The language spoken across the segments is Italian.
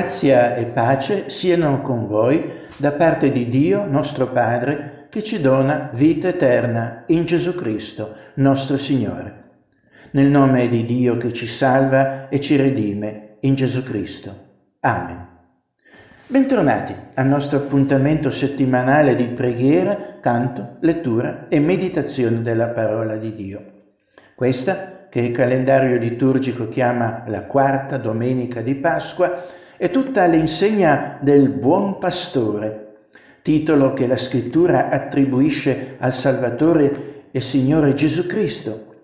Grazia e pace siano con voi da parte di Dio nostro Padre che ci dona vita eterna in Gesù Cristo, nostro Signore. Nel nome di Dio che ci salva e ci redime in Gesù Cristo. Amen. Bentornati al nostro appuntamento settimanale di preghiera, canto, lettura e meditazione della parola di Dio. Questa, che il calendario liturgico chiama la quarta domenica di Pasqua, è tutta all'insegna del buon pastore, titolo che la scrittura attribuisce al Salvatore e Signore Gesù Cristo.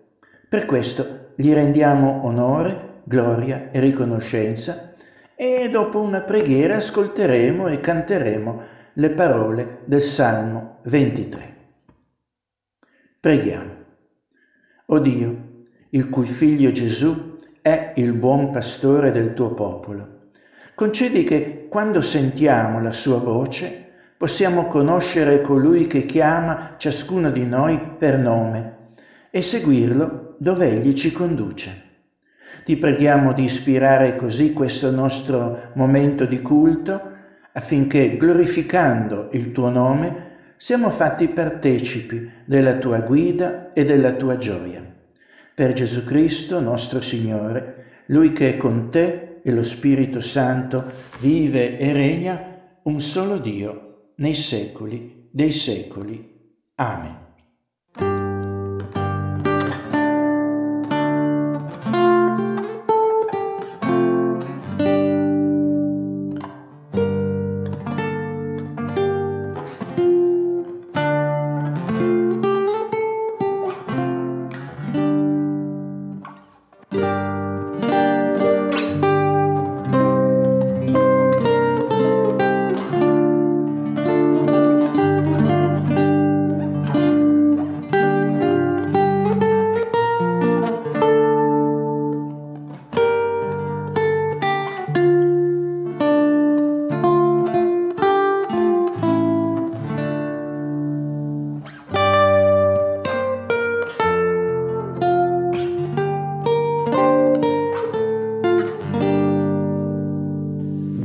Per questo gli rendiamo onore, gloria e riconoscenza e dopo una preghiera ascolteremo e canteremo le parole del Salmo 23. Preghiamo. O Dio, il cui figlio Gesù è il buon pastore del tuo popolo, concedi che quando sentiamo la sua voce possiamo conoscere colui che chiama ciascuno di noi per nome e seguirlo dove egli ci conduce. Ti preghiamo di ispirare così questo nostro momento di culto affinché, glorificando il tuo nome, siamo fatti partecipi della tua guida e della tua gioia. Per Gesù Cristo, nostro Signore, Lui che è con te e lo Spirito Santo vive e regna un solo Dio nei secoli dei secoli. Amen.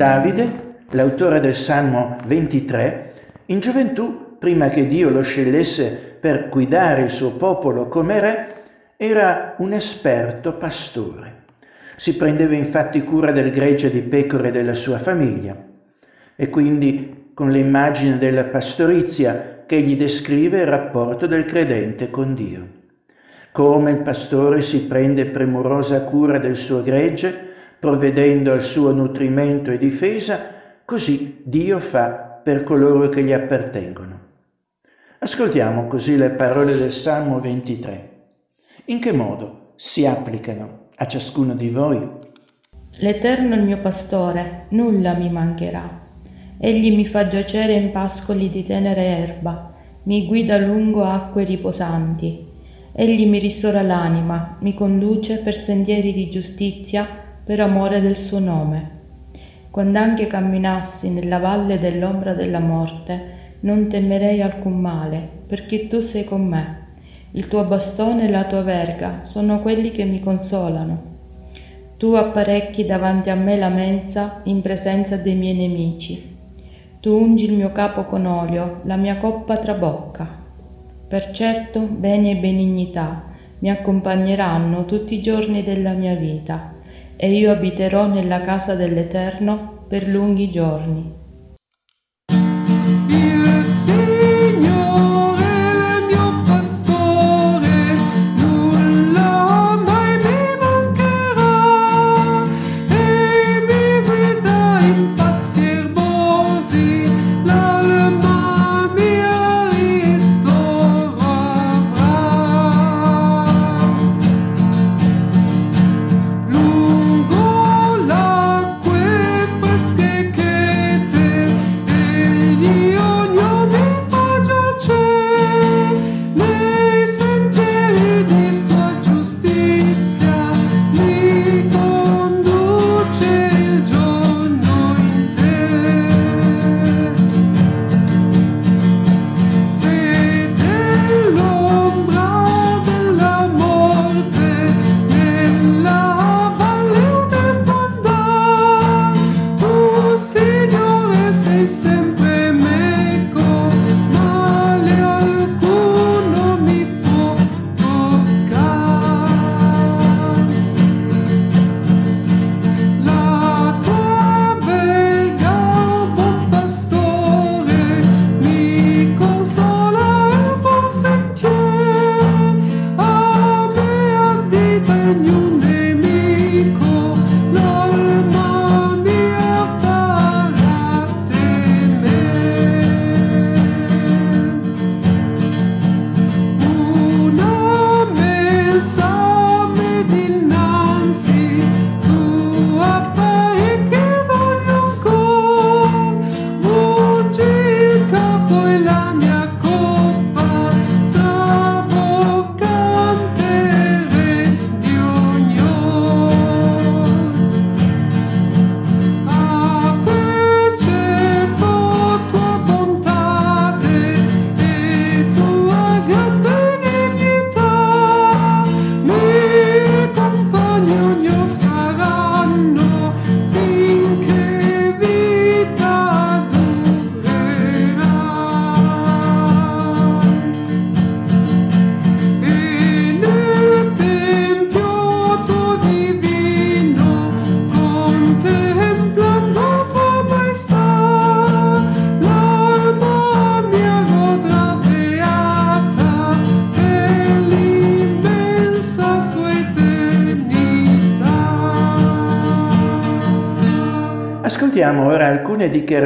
Davide, l'autore del Salmo 23, in gioventù, prima che Dio lo scegliesse per guidare il suo popolo come re, era un esperto pastore. Si prendeva infatti cura del gregge di pecore della sua famiglia e quindi con l'immagine della pastorizia che gli descrive il rapporto del credente con Dio. Come il pastore si prende premurosa cura del suo gregge, provvedendo al suo nutrimento e difesa, così Dio fa per coloro che gli appartengono. Ascoltiamo così le parole del Salmo 23. In che modo si applicano a ciascuno di voi? L'Eterno è il mio pastore, nulla mi mancherà. Egli mi fa giacere in pascoli di tenere erba, mi guida lungo acque riposanti. Egli mi ristora l'anima, mi conduce per sentieri di giustizia per amore del suo nome. Quando anche camminassi nella valle dell'ombra della morte, non temerei alcun male, perché tu sei con me. Il tuo bastone e la tua verga sono quelli che mi consolano. Tu apparecchi davanti a me la mensa in presenza dei miei nemici. Tu ungi il mio capo con olio, la mia coppa trabocca. Per certo beni e benignità mi accompagneranno tutti i giorni della mia vita e io abiterò nella casa dell'Eterno per lunghi giorni. Il Signore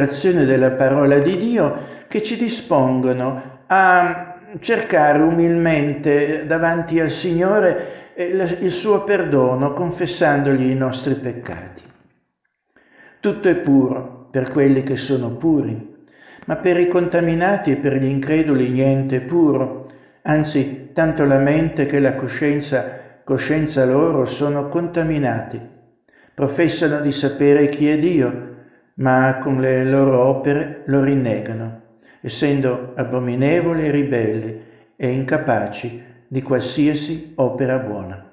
dichiarazioni della parola di Dio che ci dispongono a cercare umilmente davanti al Signore il suo perdono, confessandogli i nostri peccati. Tutto è puro per quelli che sono puri, ma per i contaminati e per gli increduli niente è puro, anzi tanto la mente che la coscienza, coscienza loro sono contaminati professano di sapere chi è Dio, ma con le loro opere lo rinnegano, essendo abominevoli e ribelli e incapaci di qualsiasi opera buona.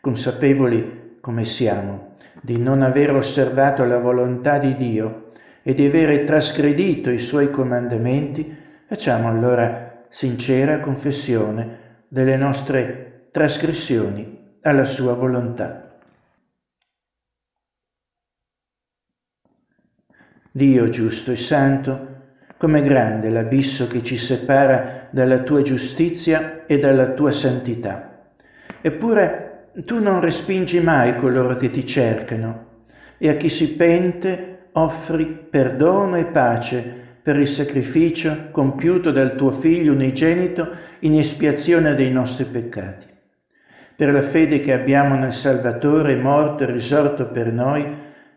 Consapevoli come siamo di non aver osservato la volontà di Dio e di avere trasgredito i suoi comandamenti, facciamo allora sincera confessione delle nostre trasgressioni alla sua volontà. Dio giusto e santo, com'è grande l'abisso che ci separa dalla tua giustizia e dalla tua santità. Eppure tu non respingi mai coloro che ti cercano e a chi si pente offri perdono e pace per il sacrificio compiuto dal tuo Figlio unigenito in espiazione dei nostri peccati. Per la fede che abbiamo nel Salvatore morto e risorto per noi,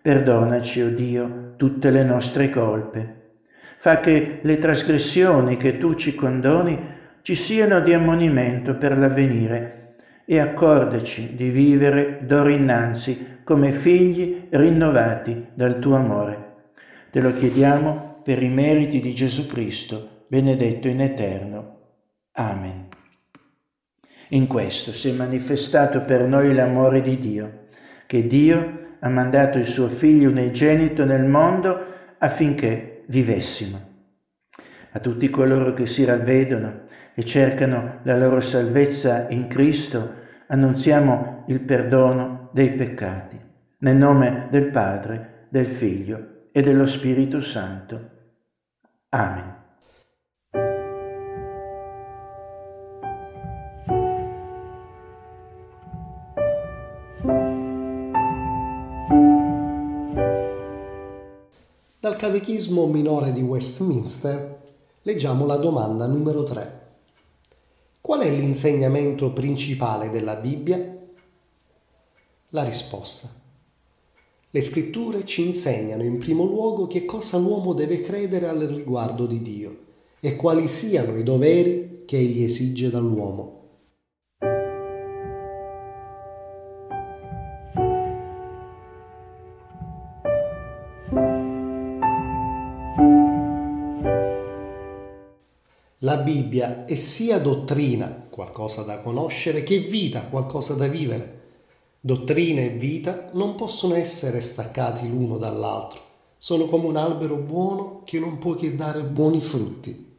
Perdonaci, o oh Dio, tutte le nostre colpe. Fa che le trasgressioni che tu ci condoni ci siano di ammonimento per l'avvenire e accordaci di vivere d'ora innanzi come figli rinnovati dal tuo amore. Te lo chiediamo per i meriti di Gesù Cristo, benedetto in eterno. Amen. In questo si è manifestato per noi l'amore di Dio, che Dio ha mandato il suo figlio unigenito nel mondo affinché vivessimo. A tutti coloro che si ravvedono e cercano la loro salvezza in Cristo, annunziamo il perdono dei peccati. Nel nome del Padre, del Figlio e dello Spirito Santo. Amen. Catechismo minore di Westminster leggiamo la domanda numero 3. Qual è l'insegnamento principale della Bibbia? La risposta. Le scritture ci insegnano in primo luogo che cosa l'uomo deve credere al riguardo di Dio e quali siano i doveri che egli esige dall'uomo. La Bibbia è sia dottrina, qualcosa da conoscere, che vita, qualcosa da vivere. Dottrina e vita non possono essere staccati l'uno dall'altro. Sono come un albero buono che non può che dare buoni frutti.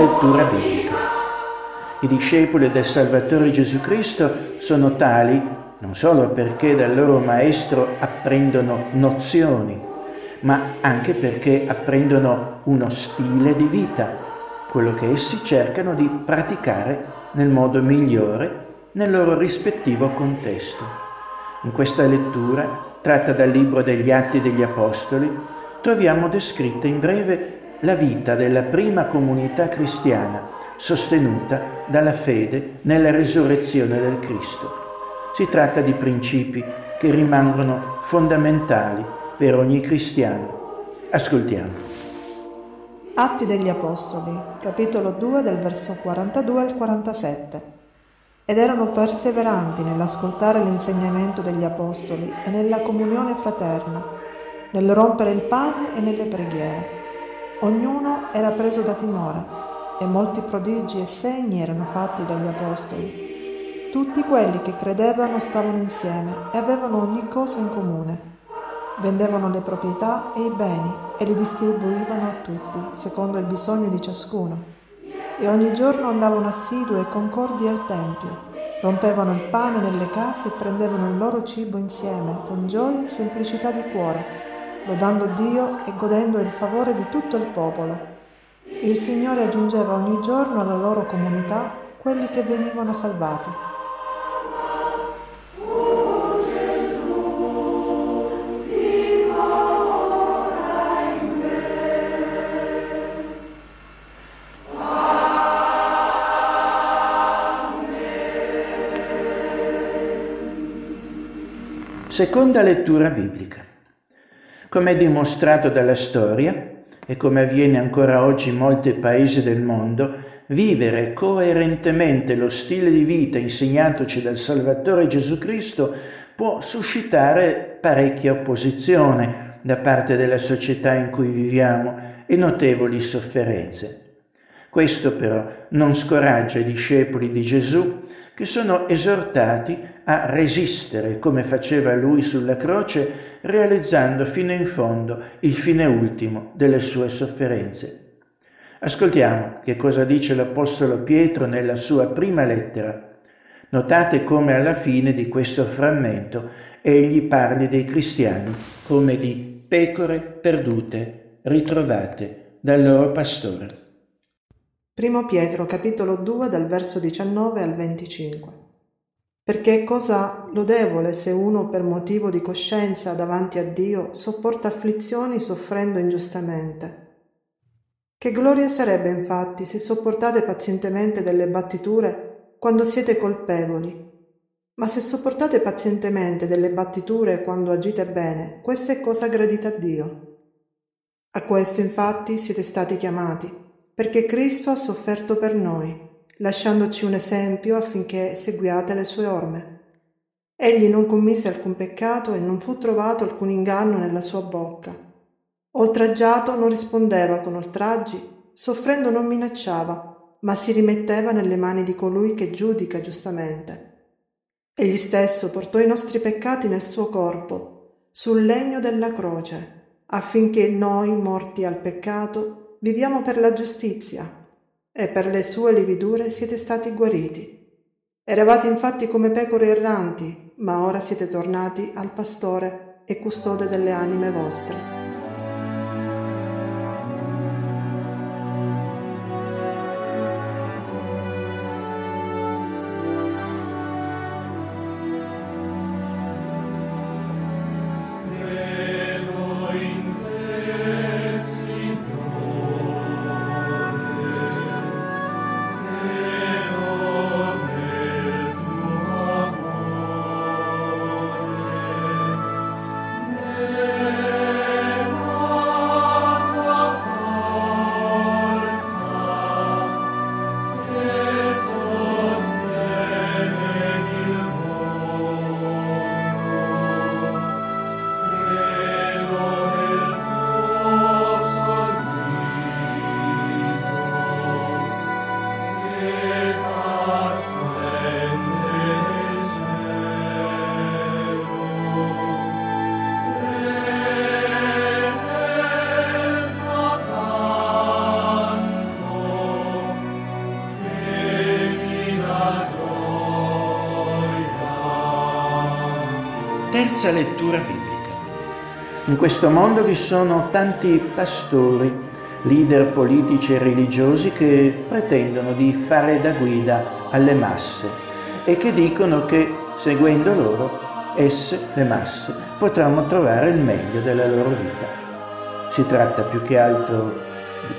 Lettura biblica. I discepoli del Salvatore Gesù Cristo sono tali non solo perché dal loro Maestro apprendono nozioni, ma anche perché apprendono uno stile di vita, quello che essi cercano di praticare nel modo migliore nel loro rispettivo contesto. In questa lettura, tratta dal libro degli Atti degli Apostoli, troviamo descritta in breve la vita della prima comunità cristiana, sostenuta dalla fede nella risurrezione del Cristo. Si tratta di principi che rimangono fondamentali per ogni cristiano. Ascoltiamo. Atti degli Apostoli, capitolo 2 del verso 42 al 47. Ed erano perseveranti nell'ascoltare l'insegnamento degli Apostoli e nella comunione fraterna, nel rompere il pane e nelle preghiere. Ognuno era preso da timore, e molti prodigi e segni erano fatti dagli Apostoli. Tutti quelli che credevano stavano insieme e avevano ogni cosa in comune vendevano le proprietà e i beni e li distribuivano a tutti, secondo il bisogno di ciascuno. E ogni giorno andavano assidui e concordi al Tempio, rompevano il pane nelle case e prendevano il loro cibo insieme, con gioia e semplicità di cuore, lodando Dio e godendo il favore di tutto il popolo. Il Signore aggiungeva ogni giorno alla loro comunità quelli che venivano salvati. Seconda lettura biblica. Come è dimostrato dalla storia e come avviene ancora oggi in molti paesi del mondo, vivere coerentemente lo stile di vita insegnatoci dal Salvatore Gesù Cristo può suscitare parecchia opposizione da parte della società in cui viviamo e notevoli sofferenze. Questo però non scoraggia i discepoli di Gesù che sono esortati a resistere come faceva lui sulla croce, realizzando fino in fondo il fine ultimo delle sue sofferenze. Ascoltiamo che cosa dice l'Apostolo Pietro nella sua prima lettera. Notate come alla fine di questo frammento egli parli dei cristiani come di pecore perdute, ritrovate dal loro pastore. Primo Pietro capitolo 2 dal verso 19 al 25. Perché è cosa lodevole se uno per motivo di coscienza davanti a Dio sopporta afflizioni soffrendo ingiustamente. Che gloria sarebbe infatti se sopportate pazientemente delle battiture quando siete colpevoli. Ma se sopportate pazientemente delle battiture quando agite bene, questa è cosa gradita a Dio. A questo infatti siete stati chiamati perché Cristo ha sofferto per noi, lasciandoci un esempio affinché seguiate le sue orme. Egli non commise alcun peccato e non fu trovato alcun inganno nella sua bocca. Oltraggiato non rispondeva con oltraggi, soffrendo non minacciava, ma si rimetteva nelle mani di colui che giudica giustamente. Egli stesso portò i nostri peccati nel suo corpo, sul legno della croce, affinché noi, morti al peccato, viviamo per la giustizia e per le sue lividure siete stati guariti. Eravate infatti come pecore erranti, ma ora siete tornati al pastore e custode delle anime vostre. Terza lettura biblica. In questo mondo vi sono tanti pastori, leader politici e religiosi che pretendono di fare da guida alle masse e che dicono che seguendo loro esse, le masse, potranno trovare il meglio della loro vita. Si tratta più che altro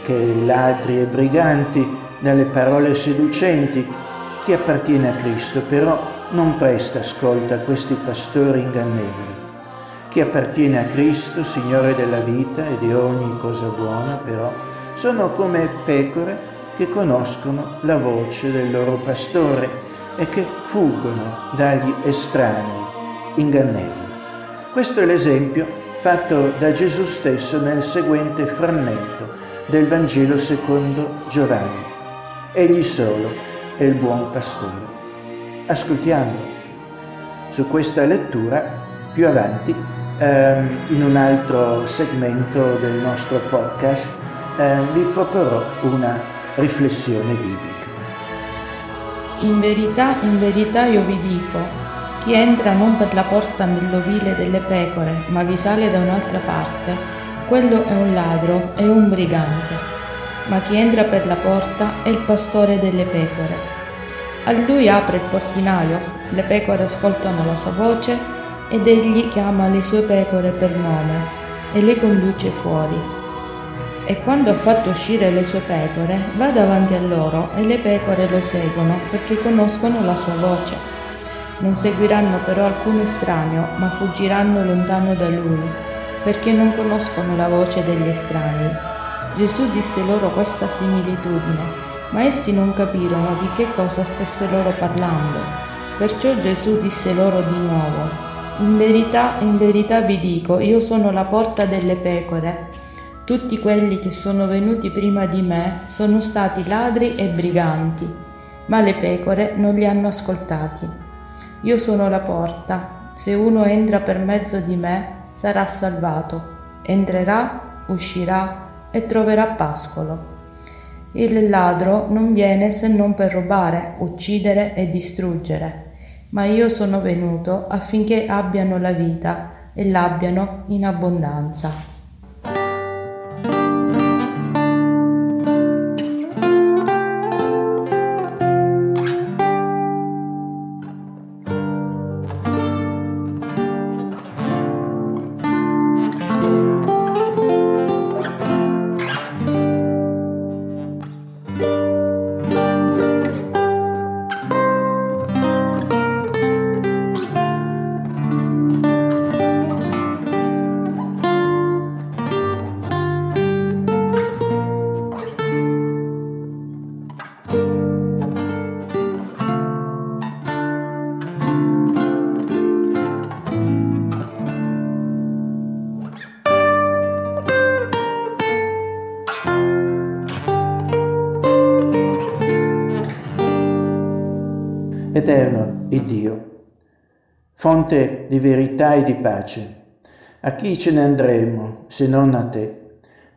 che ladri e briganti nelle parole seducenti. Chi appartiene a Cristo però non presta ascolto a questi pastori ingannevoli. Chi appartiene a Cristo, Signore della vita e di ogni cosa buona, però, sono come pecore che conoscono la voce del loro pastore e che fuggono dagli estranei ingannevoli. Questo è l'esempio fatto da Gesù stesso nel seguente frammento del Vangelo secondo Giovanni. Egli solo è il buon pastore. Ascoltiamo su questa lettura più avanti ehm, in un altro segmento del nostro podcast ehm, vi proporrò una riflessione biblica. In verità, in verità io vi dico, chi entra non per la porta nell'ovile delle pecore, ma vi sale da un'altra parte, quello è un ladro, è un brigante. Ma chi entra per la porta è il pastore delle pecore. A lui apre il portinaio, le pecore ascoltano la sua voce ed egli chiama le sue pecore per nome e le conduce fuori e quando ha fatto uscire le sue pecore va davanti a loro e le pecore lo seguono perché conoscono la sua voce. Non seguiranno però alcun estraneo, ma fuggiranno lontano da lui, perché non conoscono la voce degli estranei. Gesù disse loro questa similitudine, ma essi non capirono di che cosa stesse loro parlando. Perciò Gesù disse loro di nuovo, In verità, in verità vi dico, io sono la porta delle pecore. Tutti quelli che sono venuti prima di me sono stati ladri e briganti, ma le pecore non li hanno ascoltati. Io sono la porta, se uno entra per mezzo di me sarà salvato, entrerà, uscirà e troverà pascolo. Il ladro non viene se non per rubare, uccidere e distruggere, ma io sono venuto affinché abbiano la vita e l'abbiano in abbondanza. Fonte di verità e di pace, a chi ce ne andremo se non a te?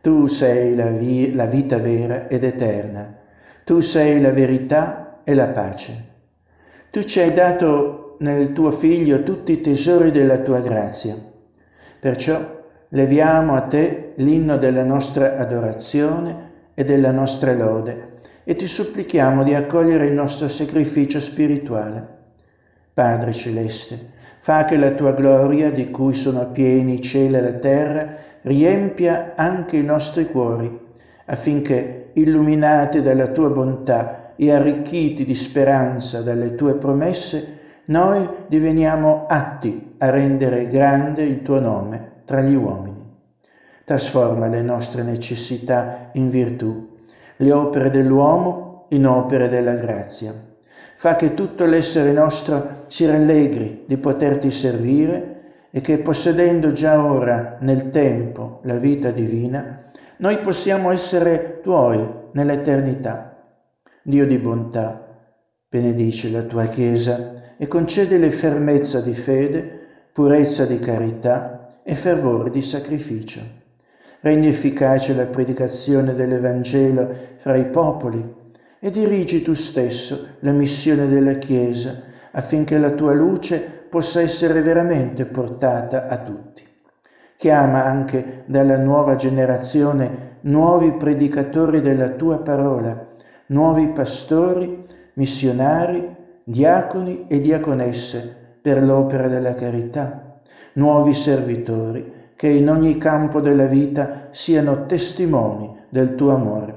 Tu sei la, vi- la vita vera ed eterna, tu sei la verità e la pace. Tu ci hai dato nel tuo Figlio tutti i tesori della tua grazia. Perciò leviamo a te l'inno della nostra adorazione e della nostra lode e ti supplichiamo di accogliere il nostro sacrificio spirituale. Padre Celeste, fa che la tua gloria, di cui sono pieni il cielo e la terra, riempia anche i nostri cuori, affinché, illuminati dalla tua bontà e arricchiti di speranza dalle tue promesse, noi diveniamo atti a rendere grande il tuo nome tra gli uomini. Trasforma le nostre necessità in virtù le opere dell'uomo in opere della grazia. Fa che tutto l'essere nostro si rallegri di poterti servire e che possedendo già ora nel tempo la vita divina, noi possiamo essere tuoi nell'eternità. Dio di bontà, benedice la tua Chiesa e concedele fermezza di fede, purezza di carità e fervore di sacrificio rendi efficace la predicazione dell'Evangelo fra i popoli e dirigi tu stesso la missione della Chiesa affinché la tua luce possa essere veramente portata a tutti. Chiama anche dalla nuova generazione nuovi predicatori della tua parola, nuovi pastori, missionari diaconi e diaconesse per l'opera della carità, nuovi servitori che in ogni campo della vita siano testimoni del tuo amore.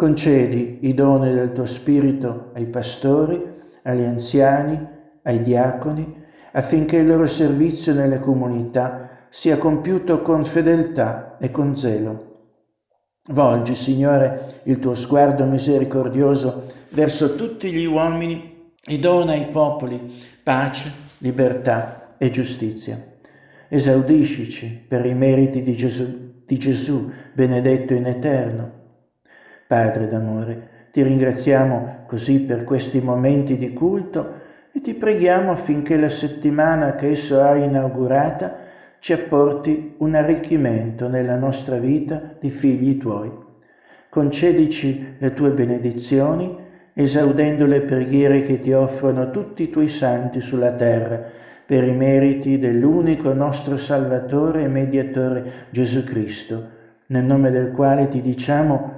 Concedi i doni del tuo Spirito ai pastori, agli anziani, ai diaconi, affinché il loro servizio nelle comunità sia compiuto con fedeltà e con zelo. Volgi, Signore, il tuo sguardo misericordioso verso tutti gli uomini e dona ai popoli pace, libertà e giustizia. Esaudiscici per i meriti di Gesù, di Gesù benedetto in eterno. Padre d'amore, ti ringraziamo così per questi momenti di culto e ti preghiamo affinché la settimana che esso ha inaugurata ci apporti un arricchimento nella nostra vita di figli tuoi. Concedici le tue benedizioni, esaudendo le preghiere che ti offrono tutti i tuoi santi sulla terra, per i meriti dell'unico nostro Salvatore e Mediatore Gesù Cristo, nel nome del quale ti diciamo,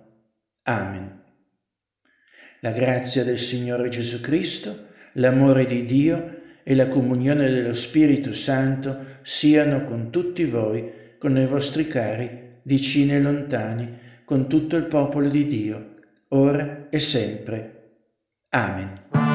Amen. La grazia del Signore Gesù Cristo, l'amore di Dio e la comunione dello Spirito Santo siano con tutti voi, con i vostri cari, vicini e lontani, con tutto il popolo di Dio, ora e sempre. Amen.